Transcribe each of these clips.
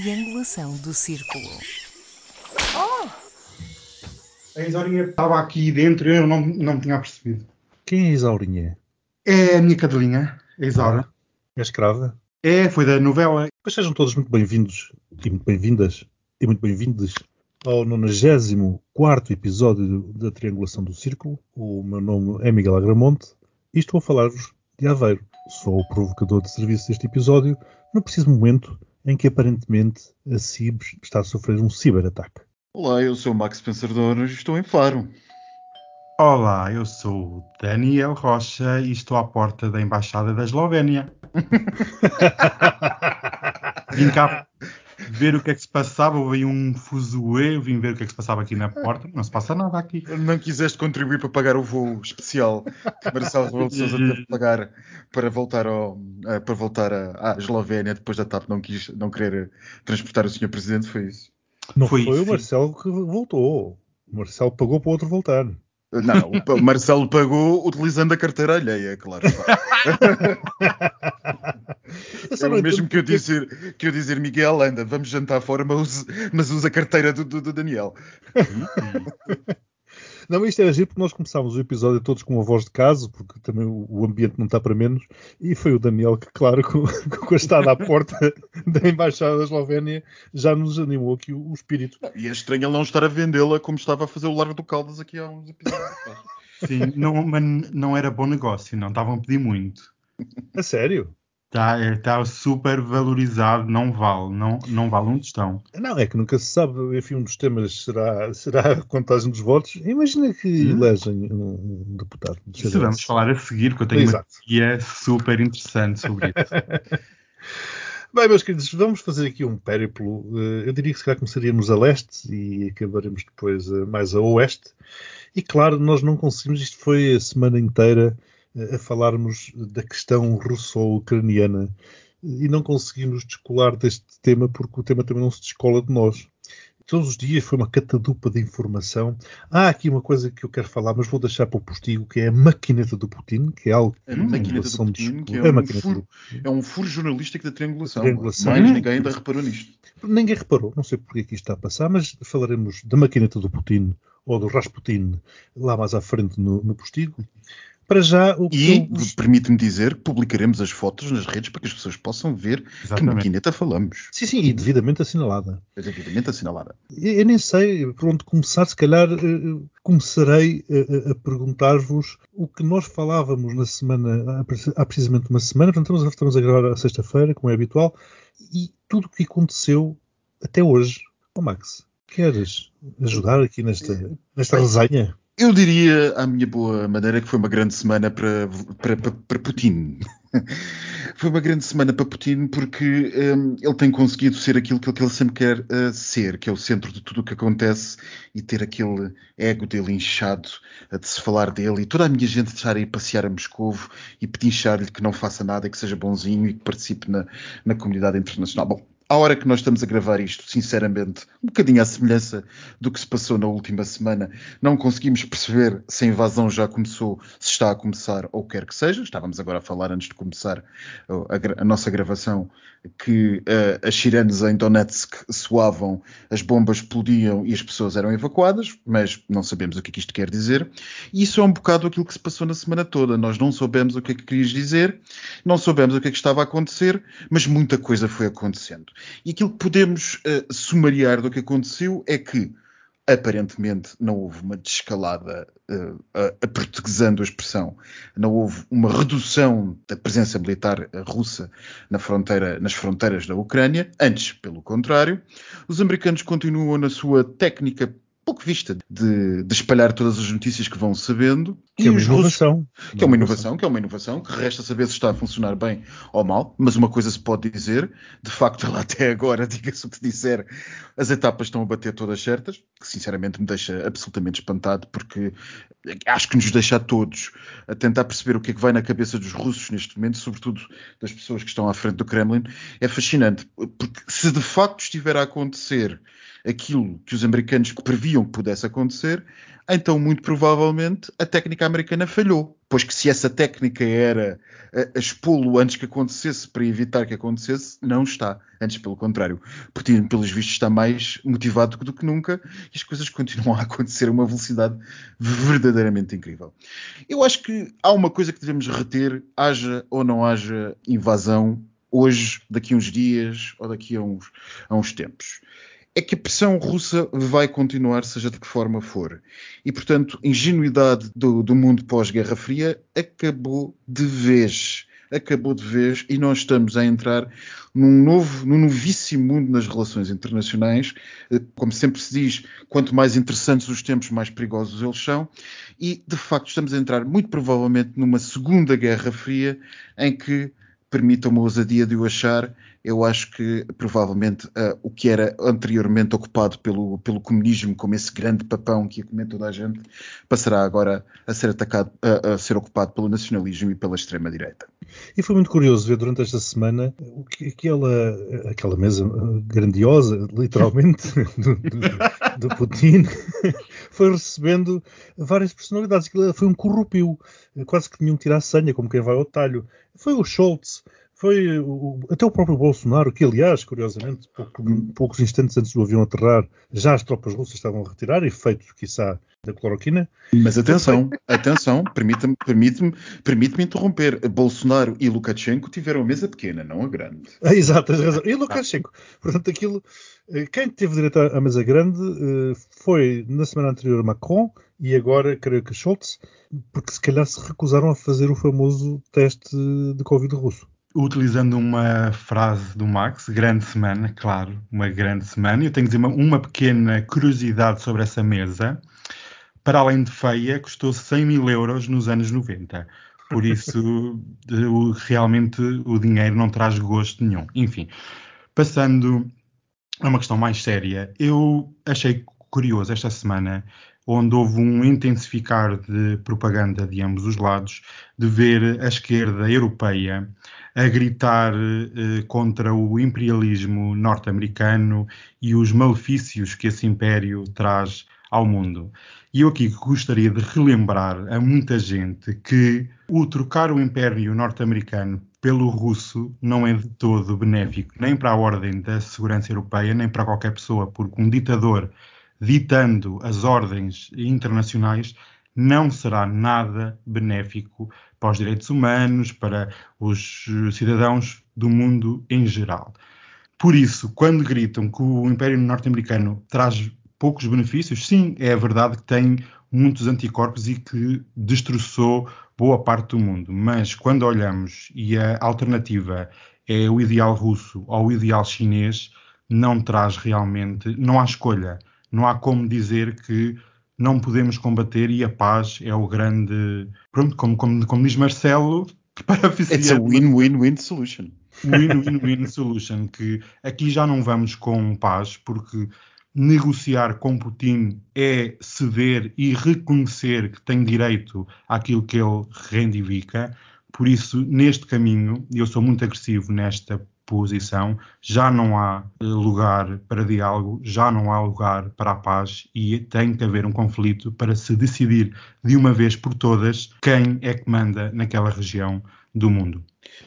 triangulação do círculo. A Isaurinha estava aqui dentro e eu não, não me tinha percebido. Quem é a Isaurinha? É a minha cadelinha, a Isaura. É escrava? É, foi da novela. Pois sejam todos muito bem-vindos e muito bem-vindas e muito bem-vindos ao 94 episódio da Triangulação do Círculo. O meu nome é Miguel Agramonte e estou a falar-vos de Aveiro. Sou o provocador de serviço deste episódio no preciso momento em que aparentemente a CIBS está a sofrer um ciberataque. Olá, eu sou o Max Pensador e estou em Faro. Olá, eu sou o Daniel Rocha e estou à porta da Embaixada da Eslovénia. Vim cá ver o que é que se passava, houve um fuzuê, vim ver o que é que se passava aqui na porta, não se passa nada aqui. Não quiseste contribuir para pagar o voo especial que Marcelo Rebelo de Sousa teve que pagar para voltar, ao, eh, para voltar à, Eslovénia depois da TAP não, quis, não querer transportar o Sr. Presidente, foi isso? Não Foi foi, o. Marcelo que voltou. O Marcelo pagou para o outro voltar. Não, o Marcelo pagou utilizando a carteira alheia, claro. É o mesmo que eu, dizer, que eu dizer, Miguel, anda, vamos jantar fora, mas usa, mas usa a carteira do, do- do Daniel. Não, isto era giro porque nós começámos o episódio todos com uma voz de caso, porque também o ambiente não está para menos, e foi o Daniel que, claro, com, com a estada à porta da Embaixada da Eslovénia, já nos animou aqui o, o espírito. E é estranho ele não estar a vendê-la como estava a fazer o Largo do Caldas aqui há uns episódios. Sim, não, mas não era bom negócio, não estavam a pedir muito. A sério? Está está super valorizado, não vale, não, não vale um tostão. Não, é que nunca se sabe. Enfim, um dos temas será, será a contagem dos votos. Imagina que Hum. elegem um, deputado. do Isso vamos falar a seguir, porque eu tenho uma Exato. teoria super interessante sobre isso. Bem, meus queridos, vamos fazer aqui um périplo. Eh, Eu diria que se calhar começaríamos a leste e acabaremos depois eh, mais a oeste. E claro, nós não conseguimos, isto foi a semana inteira a falarmos da questão russo-ucraniana e não conseguimos descolar deste tema porque o tema também não se descola de nós. Todos os dias foi uma catadupa de informação. Há aqui uma coisa que eu quero falar, mas vou deixar para o postigo, que é a maquineta do Putin, que é algo A que maquineta do Putin, que é a um, furo, é um furo jornalístico da triangulação. Triangulação. Mais ninguém ainda reparou nisto. Ninguém reparou, não sei porque é que isto está a passar, mas falaremos da maquineta do Putin ou do Rasputin lá mais à frente no, no postigo. Para já, o que E, eu permite-me dizer, que publicaremos as fotos nas redes para que as pessoas possam ver que Exatamente. maquineta falamos. Sim, sim, e devidamente assinalada. É devidamente assinalada. Eu eu nem sei por onde começar, se calhar eh, começarei a, a- a perguntar-vos o que nós falávamos na semana, há preci- há precisamente uma semana, portanto estamos a- estamos a gravar a sexta-feira, como é habitual, e tudo o que aconteceu até hoje. Ó Max, queres ajudar aqui nesta, nesta resenha? Eu diria, à minha boa maneira, que foi uma grande semana para, para, para, para Putin. foi uma grande semana para Putin porque hum, ele tem conseguido ser aquilo que ele, sempre quer uh, ser, que é o centro de tudo o que acontece e ter aquele ego dele inchado uh, de se falar dele e toda a minha gente estar aí passear a Moscovo e pedinchar-lhe que não faça nada, que seja bonzinho e que participe na, na comunidade internacional. Bom, à hora que nós estamos a gravar isto, sinceramente, um bocadinho à semelhança do que se passou na última semana, não conseguimos perceber se a invasão já começou, se está a começar ou quer que seja. Estávamos agora a falar antes de começar uh, a, a nossa gravação que uh, as sirenes em Donetsk soavam, as bombas explodiam e as pessoas eram evacuadas, mas não sabemos o que é que isto quer dizer. E isso é um bocado aquilo que se passou na semana toda. Nós não soubemos o que é que querias dizer, não soubemos o que é que estava a acontecer, mas muita coisa foi acontecendo. E aquilo que podemos uh, sumariar do que aconteceu é que aparentemente não houve uma descalada, uh, aportuguesando a expressão, não houve uma redução da presença militar uh, russa na fronteira, nas fronteiras da Ucrânia, antes, pelo contrário, os americanos continuam na sua técnica pouco vista de, de espalhar todas as notícias que vão sabendo. Que é uma os russos- inovação. que é uma inovação, que é uma inovação, que resta saber se está a funcionar bem ou mal, mas uma coisa se pode dizer, de facto, ela até agora, diga-se o que disser, as etapas estão a bater todas certas, que sinceramente me deixa absolutamente espantado, porque acho que nos deixa a todos a tentar perceber o que é que vai na cabeça dos russos neste momento, sobretudo das pessoas que estão à frente do Kremlin, é fascinante, porque se de facto estiver a acontecer aquilo que os americanos previam que pudesse acontecer, então muito provavelmente a técnica americana falhou. Pois que se essa técnica era a expô-lo antes que acontecesse para evitar que acontecesse, não está. Antes, pelo contrário. Putin, pelos vistos, está mais motivado do que nunca e as coisas continuam a acontecer a uma velocidade verdadeiramente incrível. Eu acho que há uma coisa que devemos reter, haja ou não haja invasão, hoje, daqui a uns dias ou daqui a uns, a uns tempos é que a pressão russa vai continuar, seja de que forma for. E, portanto, a ingenuidade do, do mundo pós-Guerra Fria acabou de vez. Acabou de vez e nós estamos a entrar num novo, num novíssimo mundo nas relações internacionais. Eh, como sempre se diz, quanto mais interessantes os tempos, mais perigosos eles são. E, de facto, estamos a entrar muito provavelmente numa segunda Guerra Fria em que permitam uma ousadia de o achar, eu acho que provavelmente uh, o que era anteriormente ocupado pelo, pelo comunismo como esse grande papão que ia toda a gente, passará agora a ser atacado, a, a ser ocupado pelo nacionalismo e pela extrema-direita. E foi muito curioso ver durante esta semana o que aquela, aquela mesa grandiosa, literalmente, do, do, do Putin, foi recebendo várias personalidades. Foi um corrupio, quase que tinham que tirar a senha, como quem vai ao talho. Foi o Schultz, foi o, até o próprio Bolsonaro, que aliás, curiosamente, pouco, poucos instantes antes do avião aterrar, já as tropas russas estavam a retirar, efeitos, quiçá, da cloroquina. Mas atenção, atenção, permite-me permite permite interromper. Bolsonaro e Lukashenko tiveram a mesa pequena, não a grande. Ah, exato, tens razão. E Lukashenko. Portanto, aquilo. Eh, quem teve direito à mesa grande eh, foi, na semana anterior, Macron e agora, creio que Schultz, porque se calhar se recusaram a fazer o famoso teste de Covid russo utilizando uma frase do Max, grande semana, claro, uma grande semana. Eu tenho que dizer uma, uma pequena curiosidade sobre essa mesa. Para além de feia, custou 100 mil euros nos anos 90. Por isso, realmente o dinheiro não traz gosto nenhum. Enfim, passando a uma questão mais séria, eu achei curioso esta semana onde houve um intensificar de propaganda de ambos os lados, de ver a esquerda europeia a gritar eh, contra o imperialismo norte-americano e os malefícios que esse império traz ao mundo. E eu aqui gostaria de relembrar a muita gente que o trocar o império norte-americano pelo russo não é de todo benéfico, nem para a ordem da segurança europeia, nem para qualquer pessoa, porque um ditador ditando as ordens internacionais não será nada benéfico para os direitos humanos, para os cidadãos do mundo em geral. Por isso, quando gritam que o Império Norte-Americano traz poucos benefícios, sim, é verdade que tem muitos anticorpos e que destroçou boa parte do mundo. Mas quando olhamos e a alternativa é o ideal russo ou o ideal chinês, não traz realmente, não há escolha não há como dizer que não podemos combater e a paz é o grande. Pronto, como, como, como diz Marcelo, para It's a win-win-win solution. Win-win-win solution. Que aqui já não vamos com paz, porque negociar com Putin é ceder e reconhecer que tem direito àquilo que ele reivindica. Por isso, neste caminho, eu sou muito agressivo nesta posição, já não há eh, lugar para diálogo, já não há lugar para a paz e tem que haver um conflito para se decidir de uma vez por todas quem é que manda naquela região do mundo.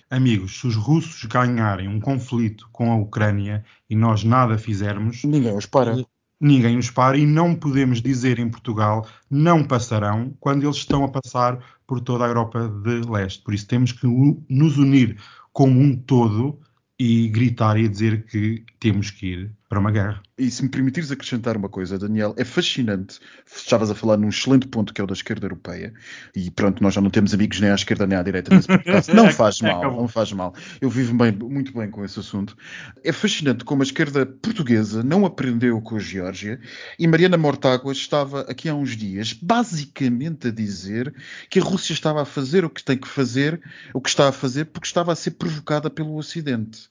Amigos, se os russos ganharem um conflito com a Ucrânia e nós nada fizermos. Ninguém os para. Ninguém nos para e não podemos dizer em Portugal não passarão quando eles estão a passar por toda a Europa de leste. Por isso temos que nos unir como um todo e gritar e dizer que temos que ir para uma guerra. E se me permitires acrescentar uma coisa, Daniel, é fascinante. Estavas a falar num excelente ponto que é o da esquerda europeia. E pronto, nós já não temos amigos nem à esquerda nem à direita nesse podcast. Não faz mal, não faz mal. Eu vivo bem, muito bem com esse assunto. É fascinante como a esquerda portuguesa não aprendeu com a Geórgia e Mariana Mortágua estava aqui há uns dias basicamente a dizer que a Rússia estava a fazer o que tem que fazer, o que está a fazer, porque estava a ser provocada pelo Ocidente.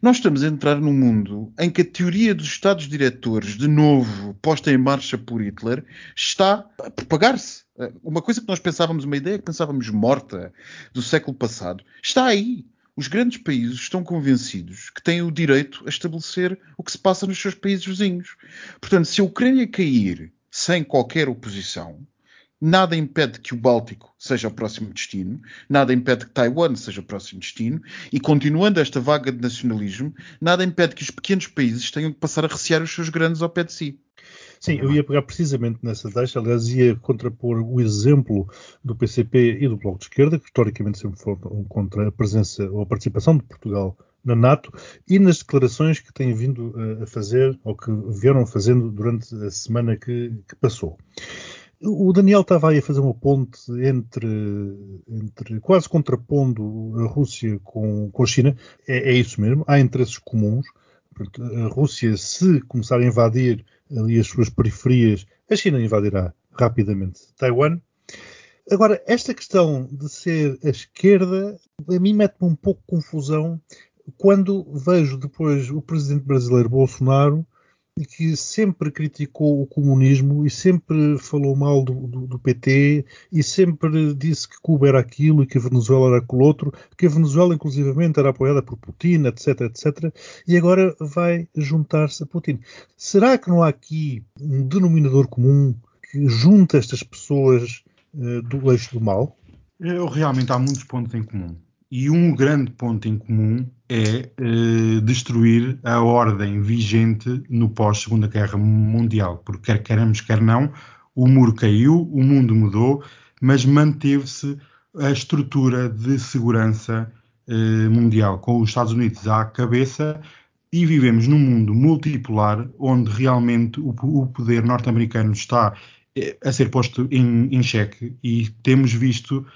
Nós estamos a entrar num mundo em que a teoria dos Estados diretores, de novo posta em marcha por Hitler, está a propagar-se. Uma coisa que nós pensávamos, uma ideia que pensávamos morta do século passado, está aí. Os grandes países estão convencidos que têm o direito a estabelecer o que se passa nos seus países vizinhos. Portanto, se a Ucrânia cair, sem qualquer oposição, Nada impede que o Báltico seja o próximo destino, nada impede que Taiwan seja o próximo destino, e continuando esta vaga de nacionalismo, nada impede que os pequenos países tenham que passar a recear os seus grandes ao pé de si. Sim, eu ia pegar precisamente nessa deixa, aliás, ia contrapor o exemplo do PCP e do Bloco de Esquerda, que historicamente sempre foram contra a presença ou a participação de Portugal na NATO, e nas declarações que têm vindo a fazer, ou que vieram fazendo durante a semana que, que passou. O Daniel estava aí a fazer uma ponte entre, entre quase contrapondo a Rússia com, com a China. É, é isso mesmo, há interesses comuns. A Rússia, se começar a invadir ali as suas periferias, a China invadirá rapidamente Taiwan. Agora, esta questão de ser a esquerda, a mim mete-me um pouco confusão quando vejo depois o presidente brasileiro Bolsonaro que sempre criticou o comunismo e sempre falou mal do, do, do, PT e sempre disse que Cuba era aquilo e que a Venezuela era aquilo outro, que a Venezuela inclusivamente era apoiada por Putin, etc, etc, e agora vai juntar-se a Putin. Será que não há aqui um denominador comum que junta estas pessoas uh, do eixo do mal? Eu, realmente há muitos pontos em comum. E um grande ponto em comum é eh, destruir a ordem vigente no pós-Segunda Guerra Mundial. Porque quer queremos, quer não, o muro caiu, o mundo mudou, mas manteve-se a estrutura de segurança eh, mundial, com os Estados Unidos à cabeça, e vivemos num mundo multipolar, onde realmente o, o poder norte-americano está eh, a ser posto em, em xeque, e temos visto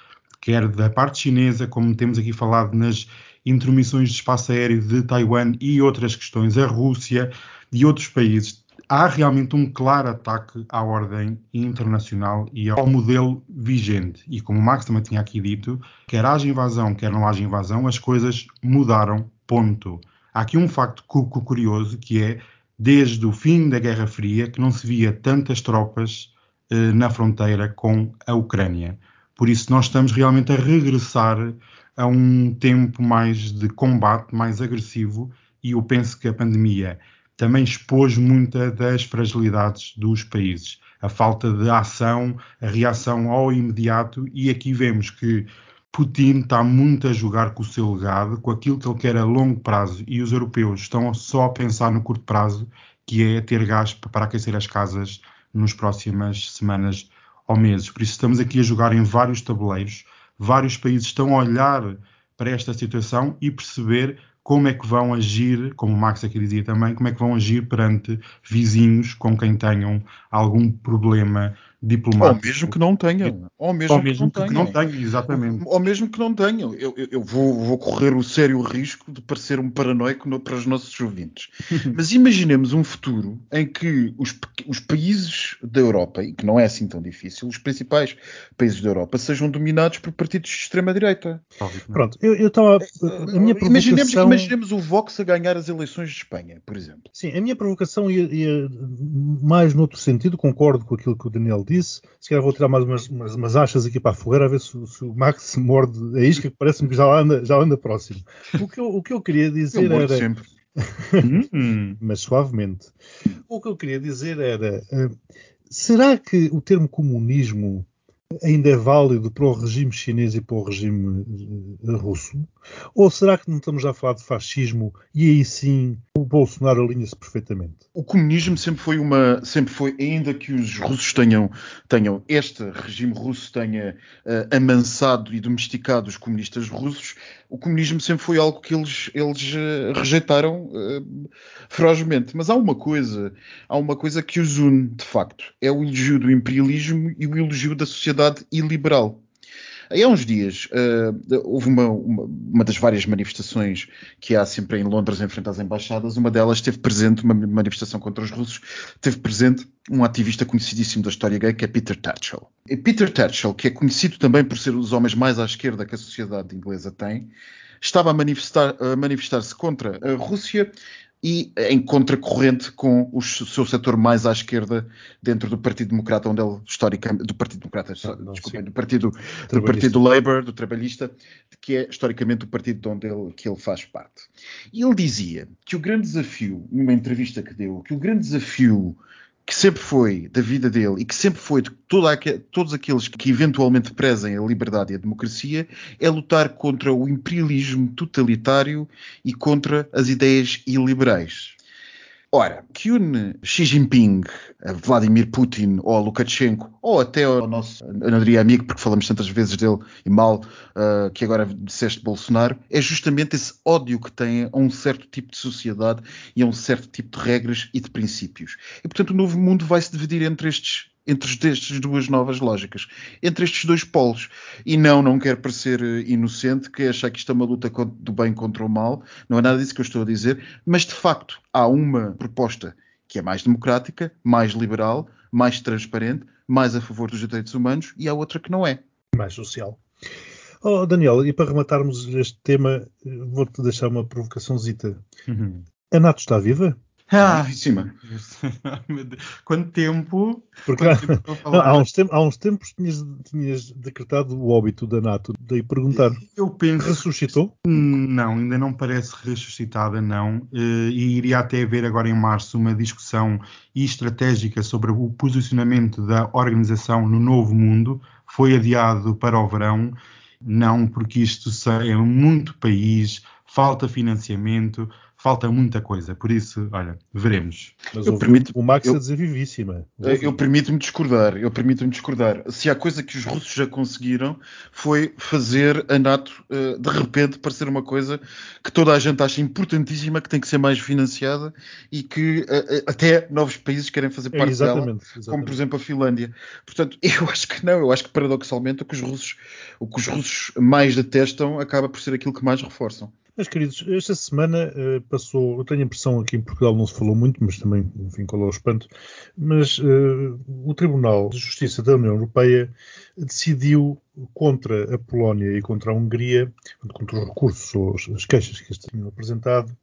quer da parte chinesa, como temos aqui falado nas intermissões de espaço aéreo de Taiwan e outras questões, a Rússia e outros países, há realmente um claro ataque à ordem internacional e ao modelo vigente. E como o Max também tinha aqui dito, quer haja invasão, quer não haja invasão, as coisas mudaram, ponto. Há aqui um facto curioso que é, desde o fim da Guerra Fria, que não se via tantas tropas eh, na fronteira com a Ucrânia. Por isso, nós estamos realmente a regressar a um tempo mais de combate, mais agressivo, e eu penso que a pandemia também expôs muita das fragilidades dos países. A falta de ação, a reação ao imediato, e aqui vemos que Putin está muito a jogar com o seu legado, com aquilo que ele quer a longo prazo, e os europeus estão só a pensar no curto prazo, que é ter gás para aquecer as casas nas próximas semanas ou meses. Por isso estamos aqui a jogar em vários tabuleiros, vários países estão a olhar para esta situação e perceber como é que vão agir, como o Max aqui dizia também, como é que vão agir perante vizinhos com quem tenham algum problema diplomático. Ou mesmo que não tenham. Ou mesmo, ou mesmo que, não que, não tenham. exatamente. Ou, mesmo que não tenham. Eu, eu, eu vou, vou, correr o sério risco de parecer um paranoico no, para os nossos ouvintes. Mas imaginemos um futuro em que os, os países da Europa, e que não é assim tão difícil, os principais países da Europa sejam dominados por partidos de extrema-direita. Pronto, eu estava... A minha provocação... Imaginemos, imaginemos o Vox a ganhar as eleições de Espanha, por exemplo. Sim, a minha provocação ia, ia mais noutro sentido, concordo com aquilo que o Daniel disse. Se calhar vou tirar mais umas, umas, umas achas aqui para a fogueira a ver se, se o Max se morde a isca, que parece-me que já anda, já anda próximo. O que eu, o que eu queria dizer eu era. Sempre. mas suavemente. O que eu queria dizer era: uh, será que o termo comunismo ainda é válido para o regime chinês e para o regime uh, russo? Ou será que não estamos a falar de fascismo e aí sim o Bolsonaro alinha-se perfeitamente? O comunismo sempre foi uma, sempre foi, ainda que os russos tenham, tenham este regime russo tenha uh, amansado e domesticado os comunistas russos, o comunismo sempre foi algo que eles, eles uh, rejeitaram uh, ferozmente. Mas há uma coisa, há uma coisa que os une, de facto, é o elogio do imperialismo e o elogio da sociedade iliberal. Aí há uns dias uh, houve uma, uma, uma, das várias manifestações que há sempre em Londres em frente às embaixadas. Uma delas esteve presente, uma manifestação contra os russos, teve presente um ativista conhecidíssimo da história gay que é Peter Tatchell. E Peter Tatchell, que é conhecido também por ser um dos homens mais à esquerda que a sociedade inglesa tem, estava a manifestar-se manifestar contra a Rússia e em contracorrente com o seu setor mais à esquerda dentro do Partido Democrata, onde ele historicamente do Partido Democrata, não, desculpem, do Partido do Partido Labour, do Trabalhista, que é historicamente o partido de onde ele, que ele faz parte. E ele dizia que o grande desafio, numa entrevista que deu, que o grande desafio que sempre foi da vida dele e que sempre foi de toda, todos aqueles que eventualmente prezem a liberdade e a democracia, é lutar contra o imperialismo totalitário e contra as ideias iliberais. Ora, que une Xi Jinping, Vladimir Putin ou Lukashenko, ou até ao nosso, eu não diria amigo, porque falamos tantas vezes dele e mal, uh, que agora disseste Bolsonaro, é justamente esse ódio que tem a um certo tipo de sociedade e a um certo tipo de regras e de princípios. E, portanto, o novo mundo vai se dividir entre estes entre estas duas novas lógicas, entre estes dois polos. E não, não quero parecer eh, inocente, que achar que isto é uma luta do bem contra o mal, não é nada disso que eu estou a dizer, mas de facto há uma proposta que é mais democrática, mais liberal, mais transparente, mais a favor dos direitos humanos, e há outra que não é. Mais social. Oh, Daniel, e para rematarmos este tema, vou-te deixar uma provocaçãozita. Uhum. A NATO está viva? Ah, em cima. Quanto tempo? Porque há, não, há, uns tempos, há, uns tempos, tinhas, tinhas decretado o óbito da NATO. Daí perguntar. Eu penso. Ressuscitou? Não, ainda não parece ressuscitada, não. Eh, e iria até haver agora em março uma discussão estratégica sobre o posicionamento da organização no novo mundo. Foi adiado para o verão. Não, porque isto é muito país, falta financiamento, falta muita coisa. Por isso, olha, veremos. Mas eu permito, o Max eu, a dizer vivíssima. Eu permito-me discordar. Eu permito-me discordar. Se há coisa que os russos já conseguiram foi fazer a NATO uh, de repente parecer uma coisa que toda a gente acha importantíssima, que tem que ser mais financiada e que uh, até novos países querem fazer parte é, exatamente, dela, exatamente. como por exemplo a Finlândia. Portanto, eu acho que não. Eu acho que paradoxalmente o que os russos, o que os russos mais detestam acaba por ser aquilo que mais reforçam. Meus queridos, esta semana uh, passou, eu tenho a impressão aqui em Portugal não se falou muito, mas também, enfim, qual é o espanto, mas uh, o Tribunal de Justiça da União Europeia decidiu contra a Polónia e contra a Hungria, contra os recursos ou as queixas que eles tinham apresentado,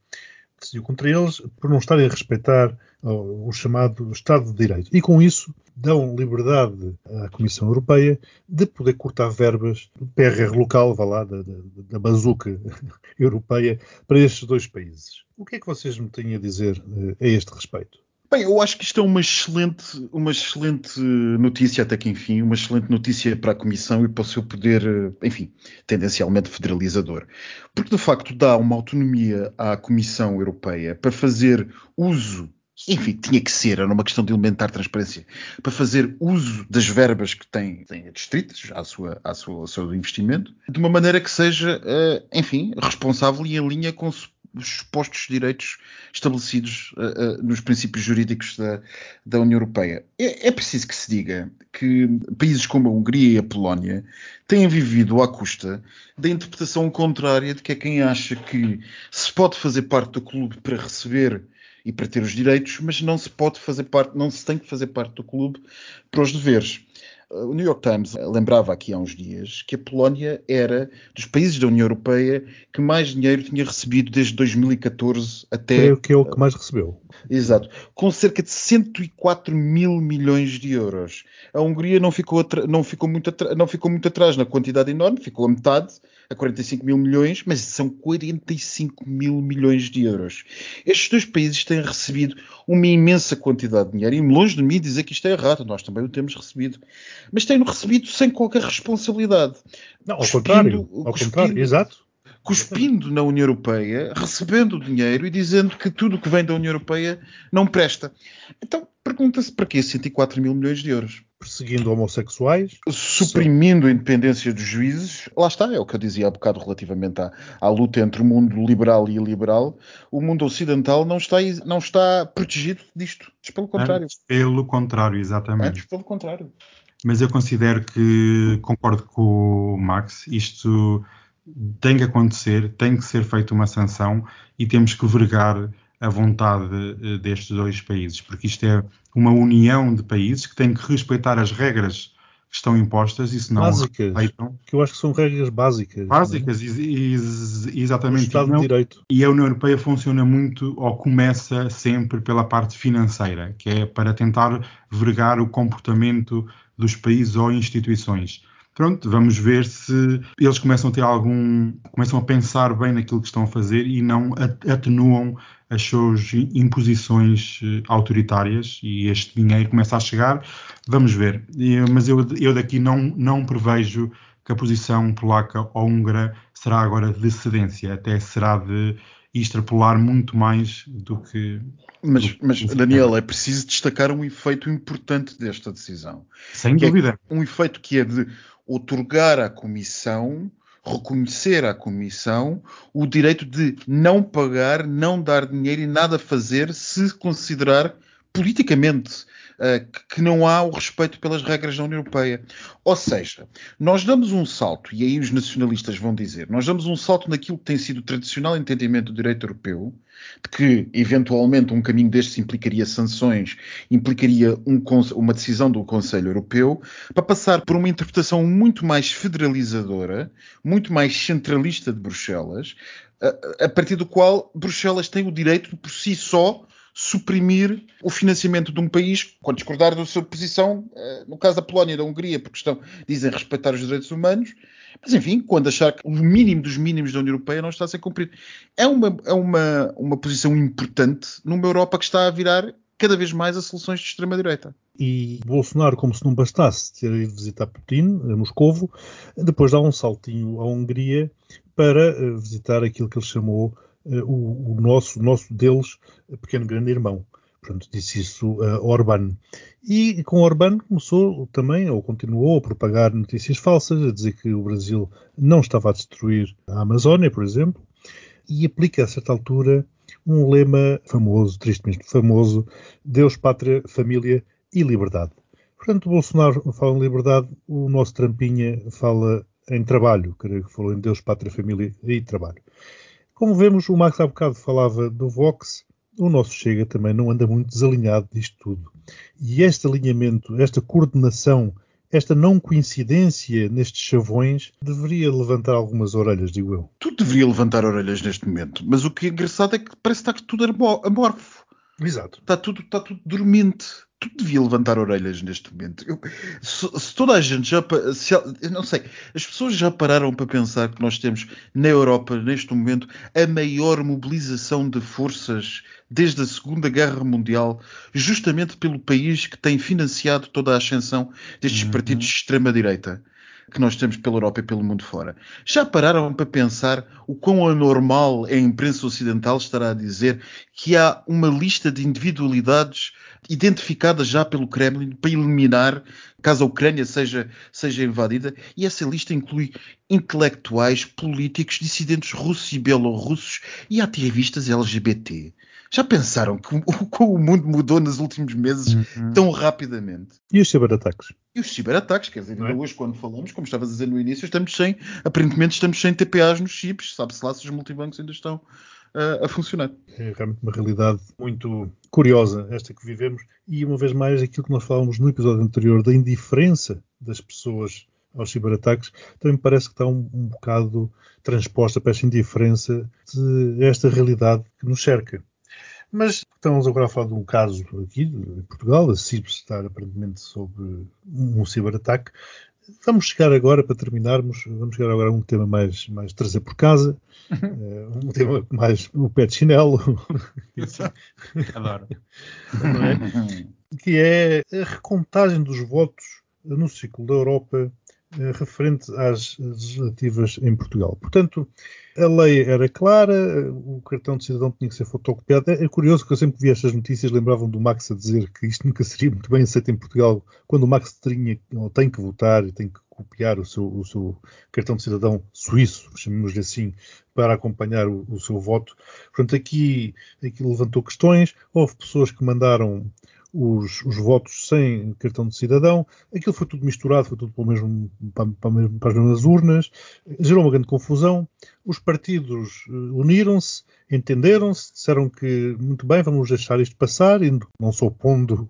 decidiu contra eles por não estarem a respeitar o chamado Estado de Direito. E com isso dão liberdade à Comissão Europeia de poder cortar verbas do PRR local, vá lá, da, da, da bazuca europeia, para estes dois países. O que é que vocês me têm a dizer eh, a este respeito? Bem, eu acho que isto é uma excelente, uma excelente notícia, até que enfim, uma excelente notícia para a Comissão e para o seu poder, eh, enfim, tendencialmente federalizador. Porque de facto dá uma autonomia à Comissão Europeia para fazer uso enfim, tinha que ser, era uma questão de elementar transparência, para fazer uso das verbas que tem, tem distritas à sua, à sua, ao seu investimento, de uma maneira que seja, eh, enfim, responsável e em linha com os supostos direitos estabelecidos uh, uh, nos princípios jurídicos da, da União Europeia. É, é, preciso que se diga que países como a Hungria e a Polónia têm vivido à custa da interpretação contrária de que é quem acha que se pode fazer parte do clube para receber e para ter os direitos, mas não se pode fazer parte, não se tem que fazer parte do clube para os deveres. O New York Times lembrava aqui há uns dias que a Polónia era dos países da União Europeia que mais dinheiro tinha recebido desde 2014 até. Creio que é o que mais recebeu. Exato. Com cerca de 104 mil milhões de euros. A Hungria não ficou, não ficou, muito, não ficou muito atrás na quantidade enorme, ficou a metade, a 45 mil milhões, mas são 45 mil milhões de euros. Estes dois países têm recebido uma imensa quantidade de dinheiro e longe de mim dizer que isto é errado, nós também o temos recebido. Mas têm-no recebido sem qualquer responsabilidade. Não, ao cuspindo, contrário, ao cuspindo, contrário, exato. Cuspindo na União Europeia, recebendo o dinheiro e dizendo que tudo o que vem da União Europeia não presta. Então, pergunta-se para quê 104 mil milhões de euros? perseguindo homossexuais. Suprimindo a independência dos juízes. Lá está, é o que eu dizia há bocado relativamente à, à, luta entre o mundo liberal e iliberal. O mundo ocidental não está, não está protegido disto. Diz pelo contrário. Antes pelo contrário, exatamente. Antes pelo contrário. Mas eu considero que, concordo com o Max, isto tem que acontecer, tem que ser feita uma sanção e temos que vergar a vontade eh, destes dois países, porque isto é uma união de países que têm que respeitar as regras que estão impostas e se não básicas, respeitam. Que eu acho que são regras básicas. Básicas, e, e, exatamente. O Estado de Direito. E a União Europeia funciona muito, ou começa sempre pela parte financeira, que é para tentar vergar o comportamento dos países ou instituições. Pronto, vamos ver se eles começam a ter algum, começam a pensar bem naquilo que estão a fazer e não atenuam as suas imposições eh, autoritárias e este dinheiro começa a chegar, vamos ver. Mas eu, eu daqui não, não prevejo que a posição polaca ou húngara será agora de cedência, até será de extrapolar muito mais do que. Mas, do, mas Daniel, é preciso destacar um efeito importante desta decisão. Sem é dúvida. É um efeito que é de otorgar à Comissão reconhecer à Comissão o direito de não pagar, não dar dinheiro e nada fazer se considerar politicamente que não há o respeito pelas regras da União Europeia. Ou seja, nós damos um salto, e aí os nacionalistas vão dizer, nós damos um salto naquilo que tem sido o tradicional entendimento do direito europeu, de que eventualmente um caminho destes implicaria sanções, implicaria um, uma decisão do Conselho Europeu, para passar por uma interpretação muito mais federalizadora, muito mais centralista de Bruxelas, a, a partir do qual Bruxelas tem o direito por si só suprimir o financiamento de um país quando discordar da sua posição, eh, no caso da Polónia e da Hungria, porque estão, dizem respeitar os direitos humanos, mas enfim, quando achar que o mínimo dos mínimos da União Europeia não está a ser cumprido. É uma, é uma, uma posição importante numa Europa que está a virar cada vez mais a soluções de extrema-direita. E Bolsonaro, como se não bastasse ter ido visitar Putin, a Moscovo, depois dá um saltinho à Hungria para eh, visitar aquilo que ele chamou o, o, nosso, nosso deles, pequeno grande irmão. Portanto, disse isso uh, Orbán. E com Orbán começou também, ou continuou, a propagar notícias falsas, a dizer que o Brasil não estava a destruir a Amazónia, por exemplo, e aplica a certa altura um lema famoso, tristemente famoso, Deus, Pátria, Família e Liberdade. Portanto, Bolsonaro fala em liberdade, o nosso Trampinha fala em trabalho, creio que falou em Deus, Pátria, Família e Trabalho. Como vemos, o Max há bocado falava do Vox, o nosso Chega também não anda muito desalinhado disto tudo. E este alinhamento, esta coordenação, esta não coincidência nestes chavões deveria levantar algumas orelhas, digo eu. Tudo deveria levantar orelhas neste momento, mas o que é engraçado é que parece está tudo amorfo. Exato. Está tudo, está tudo dormente tu devia levantar orelhas neste momento. Eu, se, se, toda a gente já. Se, eu não sei. As pessoas já pararam para pensar que nós temos na Europa, neste momento, a maior mobilização de forças desde a Segunda Guerra Mundial, justamente pelo país que tem financiado toda a ascensão destes uhum. partidos de extrema-direita que nós temos pela Europa e pelo mundo fora. Já pararam para pensar o quão anormal a imprensa ocidental estará a dizer que há uma lista de individualidades identificadas já pelo Kremlin para eliminar caso a Ucrânia seja, seja invadida, e essa lista inclui intelectuais, políticos, dissidentes russos e belorussos e ativistas LGBT. Já pensaram que o, o mundo mudou nos últimos meses uhum. tão rapidamente? E os ciberataques? E os ciberataques, quer dizer, ainda é? hoje quando falamos, como estavas a dizer no início, estamos sem, aparentemente estamos sem TPAs nos chips, sabe-se lá se os multibancos ainda estão uh, a funcionar. É realmente uma realidade muito curiosa esta que vivemos e uma vez mais aquilo que nós falávamos no episódio anterior da indiferença das pessoas aos ciberataques, também me parece que está um, um bocado transposta para esta indiferença de esta realidade que nos cerca. Mas estamos agora a falar de um caso aqui em Portugal, a CIBS estar aparentemente sob um ciberataque. Vamos chegar agora, para terminarmos, vamos chegar agora a um tema mais, mais trazer por casa, uh, um tema mais o pé de chinelo. Adoro. É? Que é a recontagem dos votos no ciclo da Europa referente às legislativas em Portugal. Portanto, a lei era clara, o cartão de cidadão tinha que ser fotocopiado. É, é curioso que eu sempre vi estas notícias, lembravam do Max a dizer que isto nunca seria muito bem aceito em Portugal, quando o Max tinha, ou tem que votar e tem que copiar o seu, o seu cartão de cidadão suíço, chamemos-lhe assim, para acompanhar o, o, seu voto. Portanto, aqui, aqui levantou questões. Houve pessoas que mandaram os, os, votos sem cartão de cidadão. Aquilo foi tudo misturado, foi tudo para, mesmo, para, para, para as mesmas urnas. Gerou uma grande confusão. Os partidos eh, uniram-se, entenderam-se, disseram que muito bem, vamos deixar isto passar, e não se opondo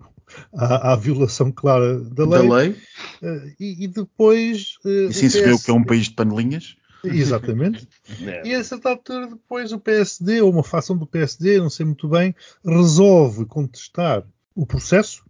à, à, violação clara da lei. Da lei. Eh, e, e, depois. Eh, e sim se vê o que é um país de panelinhas. Exatamente. É. E a certa altura, depois, o PSD, ou uma facção do PSD, não sei muito bem, resolve contestar o processo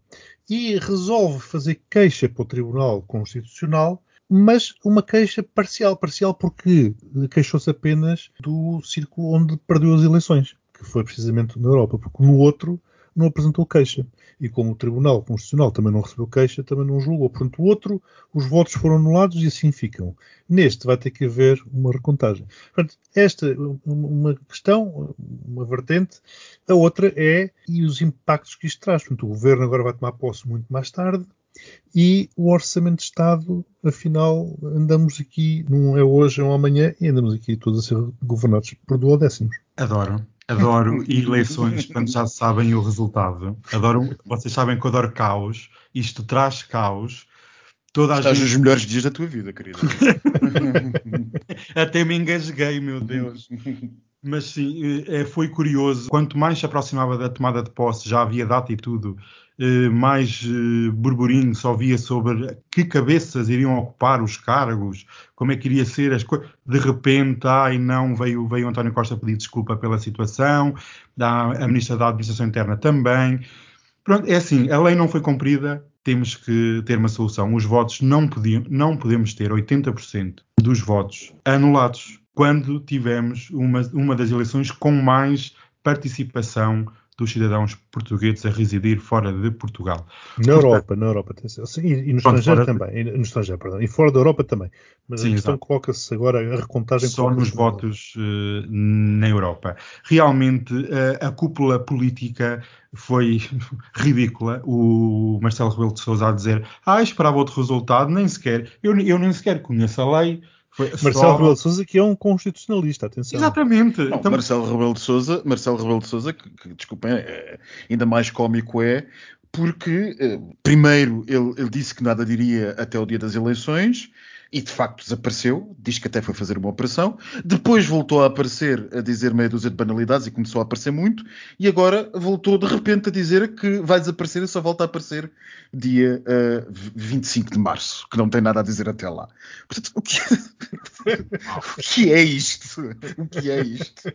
e resolve fazer queixa para o Tribunal Constitucional mas uma queixa parcial. Parcial porque queixou-se apenas do círculo onde perdeu as eleições, que foi precisamente na Europa, porque no outro não apresentou queixa. E como o Tribunal Constitucional também não recebeu queixa, também não julgou. Portanto, o outro, os votos foram anulados e assim ficam. Neste vai ter que haver uma recontagem. Portanto, esta é uma questão, uma vertente. A outra é e os impactos que isto traz. Portanto, o Governo agora vai tomar posse muito mais tarde e o Orçamento de Estado, afinal, andamos aqui, não é hoje, é um amanhã, e andamos aqui todos a ser governados por duodécimos. Adoro. Adoro eleições quando já sabem o resultado. Adoro, vocês sabem que eu adoro caos. Isto traz caos. Toda Estás gente... nos melhores dias da tua vida, querida. Até me engasguei, meu Deus. Mas sim, eh, foi curioso. Quanto mais se aproximava da tomada de posse, já havia data e tudo, eh, mais eh, burburinho só via sobre que cabeças iriam ocupar os cargos, como é que iria ser as coisas. De repente, ai não, veio, veio António Costa pedir desculpa pela situação, a Ministra da Administração Interna também. Pronto, é assim, a lei não foi cumprida, temos que ter uma solução. Os votos não, podiam, não podemos ter 80% dos votos anulados quando tivemos uma, uma das eleições com mais participação dos cidadãos portugueses a residir fora de Portugal. Na Europa, na Europa, e, e no estrangeiro também, e, no estrangeiro, perdão, e fora da Europa também. Mas sim, a questão coloca-se agora a recontagem só nos votos uh, na Europa. Realmente uh, a cúpula política foi ridícula. O Marcelo Rebelo de Sousa a dizer: "Ah, esperava outro resultado, nem sequer, eu, eu nem sequer conheço a lei." Foi Marcelo. Rebelo de Souza que é um constitucionalista, atenção. Exatamente. Não, então... Marcelo Rebelo de Souza, Marcelo Rebelo de Souza, que, que desculpem, é, ainda mais cómico é porque eh, primeiro ele, ele disse que nada diria até o dia das eleições e de facto desapareceu, diz que até foi fazer uma operação, depois voltou a aparecer a dizer meia dúzia de banalidades e começou a aparecer muito, e agora voltou de repente a dizer que vai desaparecer e só volta a aparecer dia uh, eh, 25 de março, que não tem nada a dizer até lá. Portanto, o que, o que é isto? O que é isto?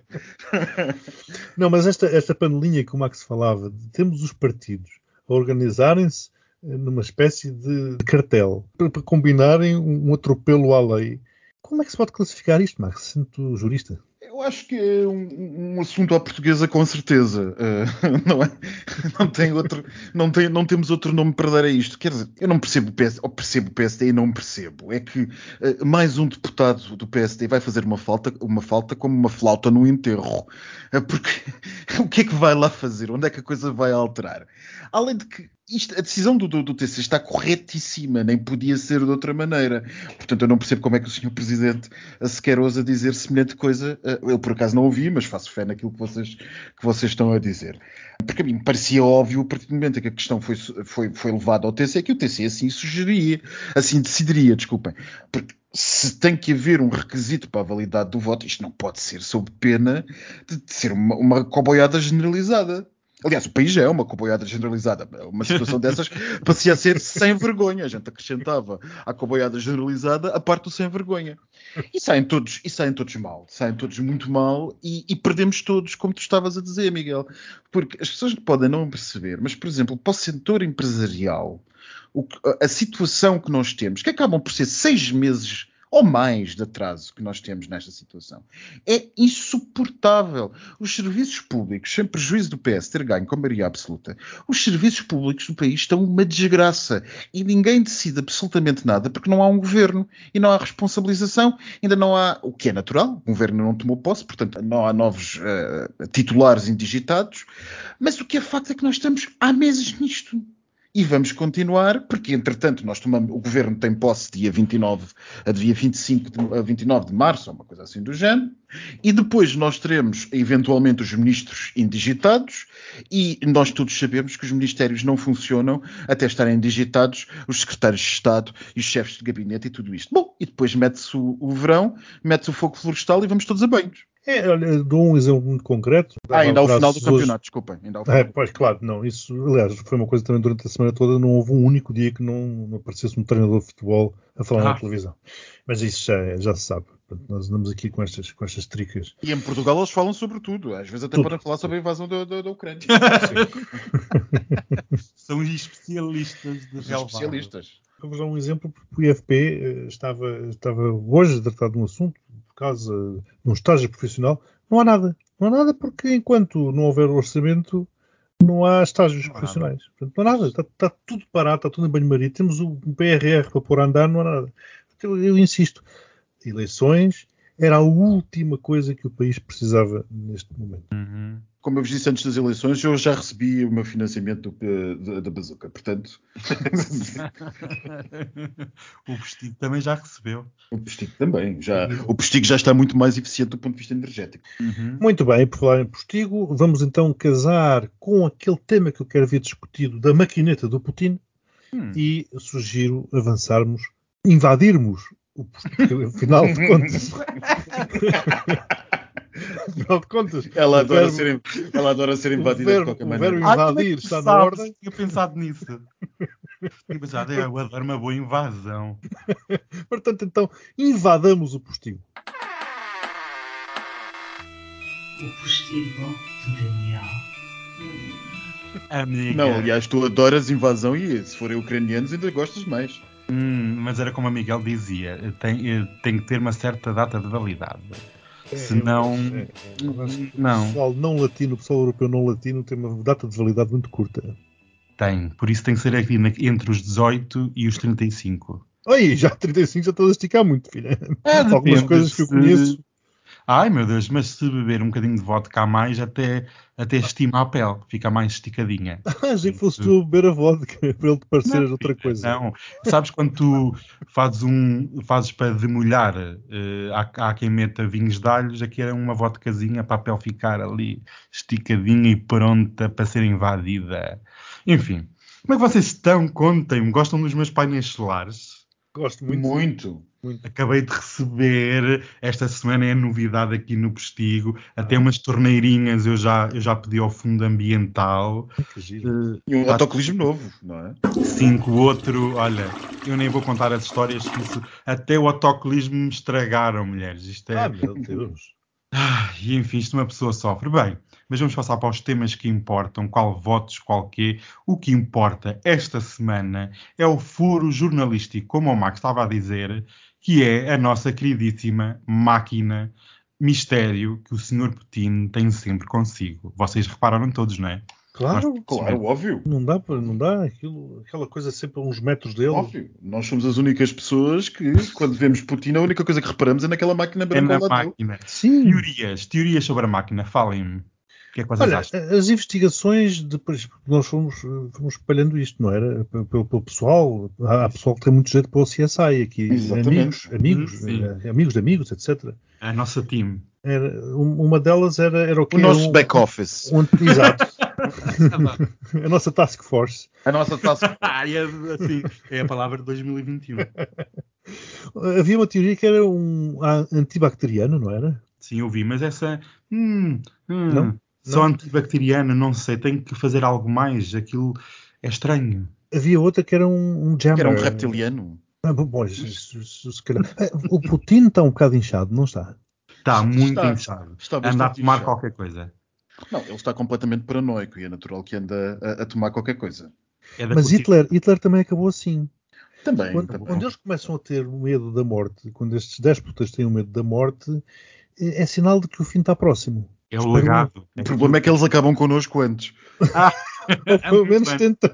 não, mas esta, esta panelinha que o Max falava, temos os partidos a organizarem-se numa espécie de cartel para, para combinarem um, um atropelo à lei. Como é que se pode classificar isto, Max, sendo jurista? Eu acho que é um, um, assunto à portuguesa com certeza. Uh, não, é, não, tem outro, não, tem, não temos outro nome para dar a isto. Quer dizer, eu não percebo o PSD, ou percebo o PSD e não percebo. É que uh, mais um deputado do PSD vai fazer uma falta, uma falta como uma flauta no enterro. Uh, porque o que é que vai lá fazer? Onde é que a coisa vai alterar? Além de que isto, a decisão do, do, do, TC está corretíssima, nem podia ser de outra maneira. Portanto, eu não percebo como é que o Sr. Presidente sequer ousa dizer semelhante coisa. Eh, eu, por acaso, não ouvi, mas faço fé naquilo que vocês, que vocês estão a dizer. Porque a mim parecia óbvio, a partir do momento em que a questão foi, foi, foi levada ao TC, que o TC assim sugeriria, assim decidiria, desculpem. Porque se tem que haver um requisito para a validade do voto, isto não pode ser sob pena de ser uma, uma coboiada generalizada. Aliás, o país já é uma coboiada generalizada. Uma situação dessas passeia a ser sem vergonha. A gente acrescentava à coboiada generalizada a parte do sem vergonha. E saem todos, e saem todos mal. Saem todos muito mal e, e perdemos todos, como tu estavas a dizer, Miguel. Porque as pessoas podem não perceber, mas, por exemplo, para o setor empresarial, o, a situação que nós temos, que acabam por ser seis meses ou mais de atraso que nós temos nesta situação. É insuportável. Os serviços públicos, sem prejuízo do PS ter ganho com maioria absoluta, os serviços públicos do país estão uma desgraça e ninguém decide absolutamente nada porque não há um governo e não há responsabilização, ainda não há, o que é natural, o governo não tomou posse, portanto não há novos uh, titulares indigitados, mas o que é facto é que nós estamos há meses nisto e vamos continuar, porque entretanto nós tomamos, o governo tem posse dia 29 a dia 25 de, a 29 de março, uma coisa assim do género, e depois nós teremos eventualmente os ministros indigitados, e nós todos sabemos que os ministérios não funcionam até estarem digitados os secretários de Estado e os chefes de gabinete e tudo isto. Bom, e depois mete-se o, o verão, mete-se o fogo florestal e vamos todos a banhos. É, olha, dou um exemplo muito concreto. Ah, ainda ao final do campeonato, desculpem. Ainda ao final. É, pois, claro, não. Isso, aliás, foi uma coisa também durante a semana toda. Não houve um único dia que não, aparecesse um treinador de futebol a falar ah. na televisão. Mas isso já, já se sabe. Portanto, nós andamos aqui com estas, com estas tricas. E em Portugal eles falam sobre tudo. Às vezes até Tudo. podem falar sobre a invasão da, da, da Ucrânia. São especialistas de Os relevado. especialistas. Vou dar um exemplo, porque o IFP eh, estava, estava hoje a tratar de um assunto, por causa de um estágio profissional. Não há nada. Não há nada porque enquanto não houver orçamento, não há estágios Não há profissionais. Portanto, não há nada. Está, está tudo parado, está tudo em banho-maria. Temos o PRR para pôr a andar, não há nada. Eu, eu insisto, eleições era a última coisa que o país precisava neste momento. Uhum. Como eu vos disse antes das eleições, eu já recebi o meu financiamento do- da, da Bazooka. Portanto, o vestido também já recebeu. o Postigo também. Já, o Postigo já está muito mais eficiente do ponto de vista energético. Uhum. Muito bem, por falar em postigo, vamos então casar com aquele tema que eu quero ver discutido da maquineta do Putin Hum. e sugiro avançarmos, invadirmos o postigo, afinal de contas. afinal de contas, Ela o adora, verbo- ser, ela adora ser o invadida verbo- de qualquer o maneira. verbo- como é Invadir está na ordem. Tinha pensado nisso. Tinha pensado, é, eu adoro uma boa invasão. Portanto, então, invadamos o postigo. O postigo de Daniel. Amiga. Não, aliás, tu adoras invasão e se forem ucranianos ainda gostas mais. Hum, mas era como a Miguel dizia, tem, eh, tem que ter uma certa data de validade. Senão, É, é, acho que O não, pessoal não latino, o pessoal europeu não latino tem uma data de validade muito curta. tem. Por isso tem que ser aqui entre os 18 e os 35. Oi, já 35 já estou a esticar muito, filha. É, Algumas coisas que eu conheço. Ai meu Deus, mas se beber um bocadinho de vodka a mais, até, até estima a pele, fica mais esticadinha. Ah, achei que fosse tu beber a vodka para ele te parecer Não, outra coisa. Não, sabes quando tu fazes um fazes para demolhar, eh, há, há quem meta vinhos de alhos, aqui era uma vodkazinha para a pele ficar ali esticadinha e pronta para ser invadida. Enfim, como é que vocês estão? Contem-me, gostam dos meus painéis solares? Gosto muito. Muito. Acabei de receber, esta semana é novidade aqui no Postigo, Ah. até umas torneirinhas eu já, eu já pedi ao fundo ambiental. Que giro. Eh, E um Tá- autocolismo novo, não é? Cinco, o outro, olha, eu nem vou contar as histórias que isso, até o autocolismo me estragaram, mulheres. Isto é. Ah, meu Deus. Ah, e enfim, isto uma pessoa sofre. Bem, mas vamos passar para os temas que importam, qual votos, qual quê. O que importa esta semana é o furo jornalístico, como o Max estava a dizer, que é a nossa queridíssima máquina mistério que o Sr. Putin tem sempre consigo. Vocês repararam todos, não é? Claro, Claro, óbvio. não dá, para- não dá aquilo, aquela coisa sempre a uns metros dele. Óbvio. Nós somos as únicas pessoas que, quando vemos Putin, a única coisa que reparamos é naquela máquina É branca na lado dele. máquina. Sim. Teorias, teorias sobre a máquina, falem-me. Que é que vocês Olha, acham? as investigações, depois nós fomos, fomos espalhando isto, não era? Pelo, pelo- pessoal, há há pessoal que tem muito jeito para o CSI aqui, Exatamente. amigos, amigos, Sim. eh, amigos de amigos, etc. A nossa team. Era, um- uma delas era, era o que O nosso um, back office. um- exato, a nossa task force. A nossa taça. Ah, é, assim, é a palavra de 2021. Havia uma teoria que era um a- antibacteriano, não era? Sim, eu vi, mas essa. Hum, hum, Não? Só Não? antibacteriana, não sei, tenho que fazer algo mais. Aquilo é estranho. Havia outra que era um, um jammer. Que era um reptiliano. Ah, bom, se calhar- Ah, O Putin está um bocado inchado, não está? Está muito Está- inchado. Está Anda a tomar inchado. qualquer coisa. Não, ele está completamente paranoico e é natural que anda a, a tomar qualquer coisa. É Mas Hitler, Hitler também acabou assim. Também. Quando, também. quando eles começam a ter medo da morte, quando estes déspotas têm o medo da morte, é, é sinal de que o fim está próximo. É o legado. O problema é que eles acabam connosco antes. Ou pelo menos bem. tentam.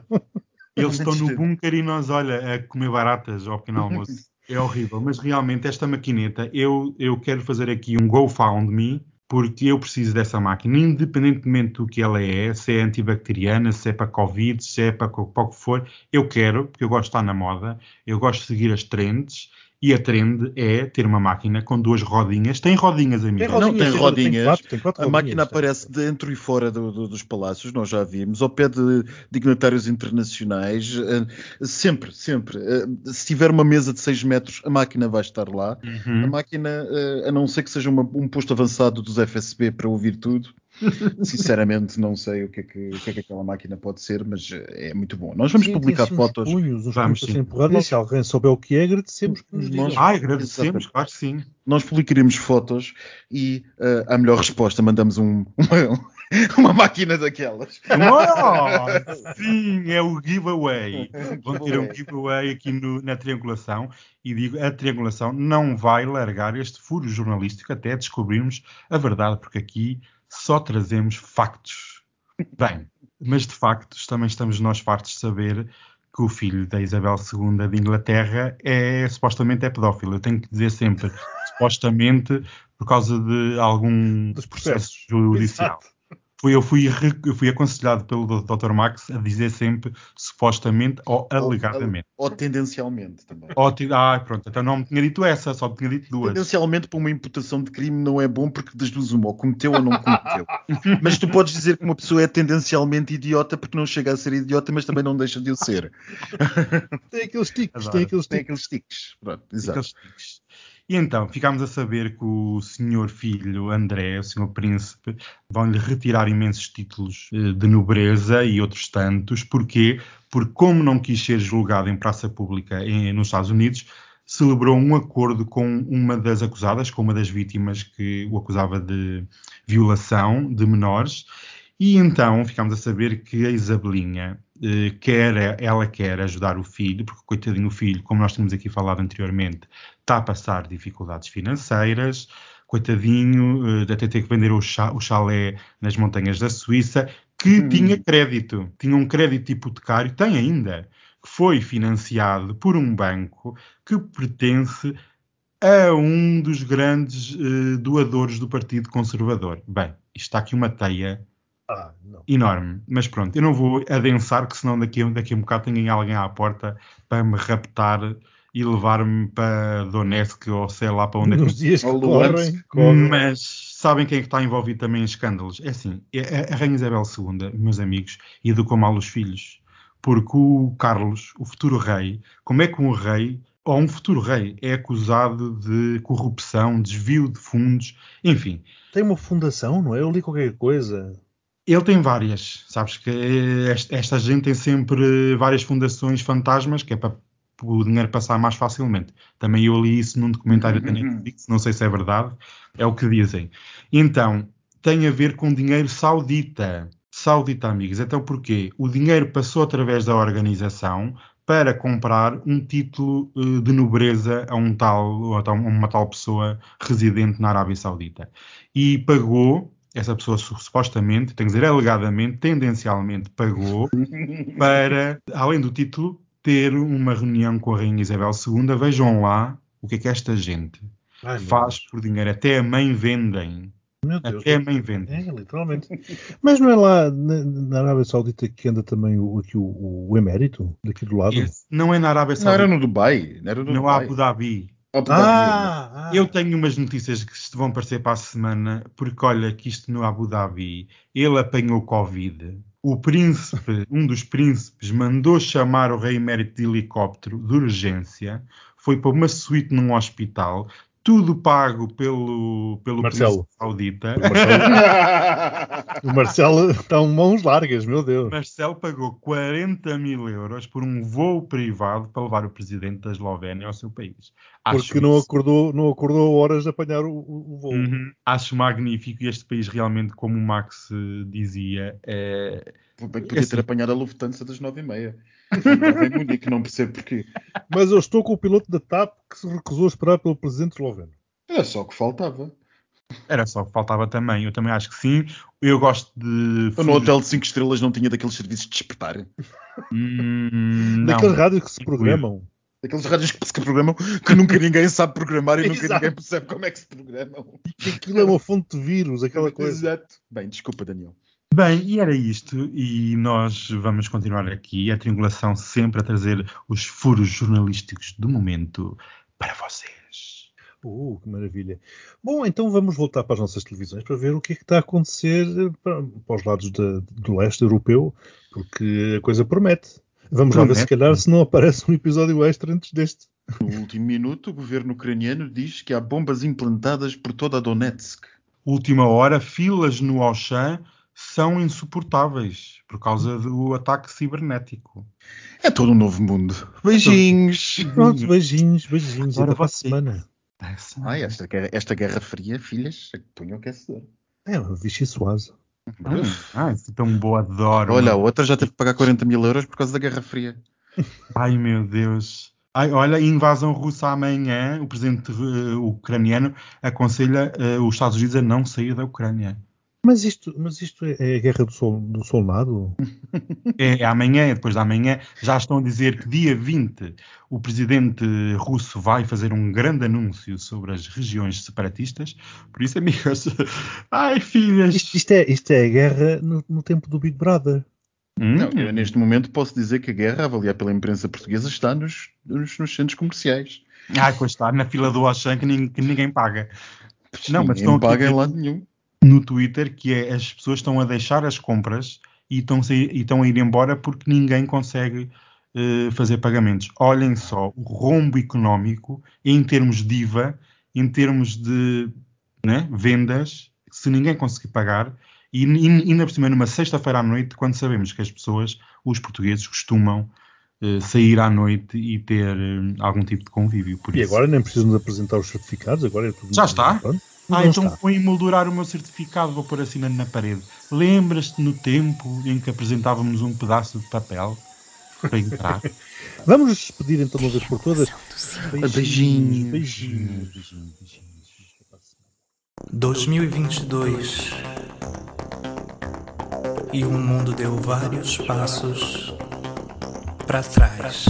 Eles estão no bunker e nós, olha, a comer baratas ao pequeno almoço. É horrível, mas realmente esta maquineta, eu, eu quero fazer aqui um GoFundMe, porque eu preciso dessa máquina, independentemente do que ela é, se é antibacteriana, se é para Covid, se é para, para o que for, eu quero, porque eu gosto de estar na moda, eu gosto de seguir as trends, e a trend é ter uma máquina com duas rodinhas. Tem rodinhas, amigo? Não, tem rodinhas. quatro, tem quatro A rodinhas, máquina tem. aparece dentro e fora do- do- dos palácios, nós já vimos, ao pé de dignatários internacionais, eh, sempre, sempre. Eh, se tiver uma mesa de 6 metros, a máquina vai estar lá. A Uhum. máquina, eh, a não ser que seja uma- um posto avançado dos FSB para ouvir tudo, Sinceramente, não sei o que, é que, o que é que aquela máquina pode ser, mas é muito bom. Nós vamos Sim, publicar assim, fotos. Uns punhos, uns Vamos, sim. assim empurrados, e se alguém souber o que é, agradecemos que nos Nós- digam. Ai, agradecemos, claro que sim. Nós publicaremos fotos e eh, a melhor resposta mandamos um- uma, uma máquina daquelas. Oh, sim, é o giveaway. Vão ter um giveaway aqui no- na triangulação e digo, a triangulação não vai largar este furo jornalístico até descobrirmos a verdade, porque aqui só trazemos factos. Bem, mas de factos também estamos nós fartos de saber que o filho da Isabel II de Inglaterra é supostamente é pedófilo. Eu tenho que dizer sempre supostamente por causa de algum Dos processo processos. judicial. Exato. Eu, fui, eu fui aconselhado pelo Dr. Max a dizer sempre supostamente ou alegadamente. Ou, tendencialmente também. Ou ah, pronto, então não me tinha dito essa, só me tinha dito duas. Tendencialmente para uma imputação de crime não é bom porque das duas uma, ou cometeu ou não cometeu. mas tu podes dizer que uma pessoa é tendencialmente idiota porque não chega a ser idiota, mas também não deixa de o ser. Tem aqueles tiques, Adoro. tem aqueles Tem tiques. aqueles tiques. Pronto, exato. Aqueles tiques. E então, ficámos a saber que o senhor filho André, o senhor príncipe, vão-lhe retirar imensos títulos eh, de nobreza e outros tantos. Porquê? Porque como não quis ser julgado em praça pública em- nos Estados Unidos, celebrou um acordo com uma das acusadas, com uma das vítimas que o acusava de violação de menores. E então ficámos a saber que a Isabelinha quer, ela quer ajudar o filho, porque coitadinho o filho, como nós tínhamos aqui falado anteriormente, está a passar dificuldades financeiras, coitadinho, eh, até ter que vender o, cha- o chalé nas montanhas da Suíça, que Hum. tinha crédito, tinha um crédito hipotecário, tem ainda, que foi financiado por um banco que pertence a um dos grandes eh, doadores do Partido Conservador. Bem, isto está aqui uma teia Ah, enorme. Mas pronto, eu não vou adensar, que senão daqui, a- daqui a um bocado tem alguém à porta para me raptar e levar-me para Donetsk ou sei lá para onde é que Nos dias que correm, correm. mas sabem quem é que está envolvido também em escândalos? É assim, é a Rainha Isabel II, meus amigos, educou mal os filhos. Porque o Carlos, o futuro rei, como é que um rei, ou um futuro rei, é acusado de corrupção, desvio de fundos, enfim. tem uma fundação, não é? Eu li qualquer coisa. Ele tem várias, sabes que esta, gente tem sempre várias fundações fantasmas, que é para o dinheiro passar mais facilmente. Também eu li isso num documentário da Netflix, não sei se é verdade, é o que dizem. Então, tem a ver com dinheiro saudita. Saudita, amigos. Então porquê? O dinheiro passou através da organização para comprar um título eh, de nobreza a um tal, ou a uma tal pessoa residente na Arábia Saudita. E pagou, essa pessoa su- supostamente, tenho que dizer alegadamente, tendencialmente pagou, para, além do título, ter uma reunião com a Rainha Isabel II. Vejam lá o que é que esta gente Ai, faz Deus. por dinheiro. Até a mãe vendem. Meu Deus. Até a mãe vendem. É, literalmente. Mas não é lá na, na Arábia Saudita que anda também o, aqui o, o emérito, daqui do lado? Esse não é na Arábia Não era Saudita, no Dubai. Não era no não Dubai. Dhabi. Abu Dhabi. Ah, ah. Eu tenho umas notícias que vão aparecer para a semana, porque olha que isto no Abu Dhabi, ele apanhou Covid. O príncipe, um dos príncipes, mandou chamar o rei emérito de helicóptero de urgência, foi para uma suíte num hospital, tudo pago pelo, pelo Marcelo. saudita. O Marcelo está em mãos largas, meu Deus. Marcelo pagou 40 mil euros por um voo privado para levar o presidente da Eslovénia ao seu país. Acho Porque não isso- acordou, não acordou horas de apanhar o, o- voo. Uhum. Acho magnífico e este país realmente, como o Max dizia, é... Podia Assim. ter apanhado a Lufthansa das 9h30. Estava em Munique, não percebo porquê. Mas eu estou com o piloto da TAP que se recusou a esperar pelo presidente esloveno. Era só o que faltava. era só o que faltava também. Eu também acho que sim. Eu gosto de. Eu no hotel de 5 estrelas não tinha daqueles serviços de despertar. Hum. Daqueles rádios que se programam. Daqueles rádios que se programam que nunca ninguém sabe programar e nunca ninguém percebe como é que se programam. Que aquilo é uma fonte de vírus, aquela coisa. Exato. Bem, desculpa, Daniel. Bem, e era isto. E nós vamos continuar aqui, a triangulação sempre a trazer os furos jornalísticos do momento para vocês. Uh, que maravilha. Bom, então vamos voltar para as nossas televisões para ver o que é que está a acontecer eh, para, para os lados da- do leste europeu, porque a coisa promete. Vamos lá ver se Promete. calhar se não aparece um episódio extra antes deste. No último minuto, o governo ucraniano diz que há bombas implantadas por toda a Donetsk. última hora, filas no Auchan são insuportáveis por causa do ataque cibernético. É todo um novo mundo. Beijinhos. Pronto, beijinhos, beijinhos. Agora para a semana. Ai, esta, guerra- esta guerra fria, filhas, punha o aquecedor. É, uma Vichy Suaza. Ah, isso é tão boa, adoro. Olha, a outra já teve que pagar 40 mil euros por causa da Guerra Fria. Ai meu Deus. Ai, olha, invasão russa amanhã. O presidente eh, ucraniano aconselha eh, os Estados Unidos a não sair da Ucrânia. Mas isto, mas isto é é a guerra do, sol, do solnado? É, é amanhã, é depois da amanhã. Já estão a dizer que dia 20 o presidente russo vai fazer um grande anúncio sobre as regiões separatistas. Por isso, amigas, ai filhas. Isto, isto é, isto é a guerra no, no tempo do Big Brother. Hum? Não, eu neste momento posso dizer que a guerra, avaliada pela imprensa portuguesa, está nos, nos, nos centros comerciais. Ai, pois está, na fila do Auchan que, nin- que ninguém paga. Não, mas Ninguém estão aqui a paga em dizer- lado nenhum. No Twitter que é as pessoas estão a deixar as compras e estão, a ir- e estão a ir embora porque ninguém consegue eh, fazer pagamentos. Olhem só o rombo económico em termos de IVA, em termos de né, vendas, se ninguém conseguir pagar, e ainda por cima numa sexta-feira à noite, quando sabemos que as pessoas, os portugueses, costumam eh, sair à noite e ter eh, algum tipo de convívio. Por E isso. agora nem precisam de apresentar os certificados, agora é tudo. Já está? Pronto. Ah, então está. vou emoldurar o meu certificado, vou pôr assinando na parede. Lembras-te no tempo em que apresentávamos um pedaço de papel para entrar? Vamos nos despedir então uma vez por todas. Beijinhos. Beijinhos. beijinhos, beijinhos, beijinhos. 2022 e o mundo deu vários passos para trás,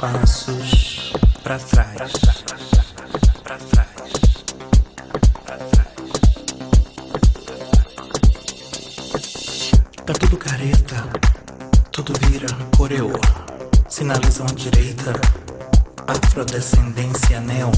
passos para trás, para trás. Tá tudo careta, tudo vira coreo. Sinalizam à direita, afrodescendência neon.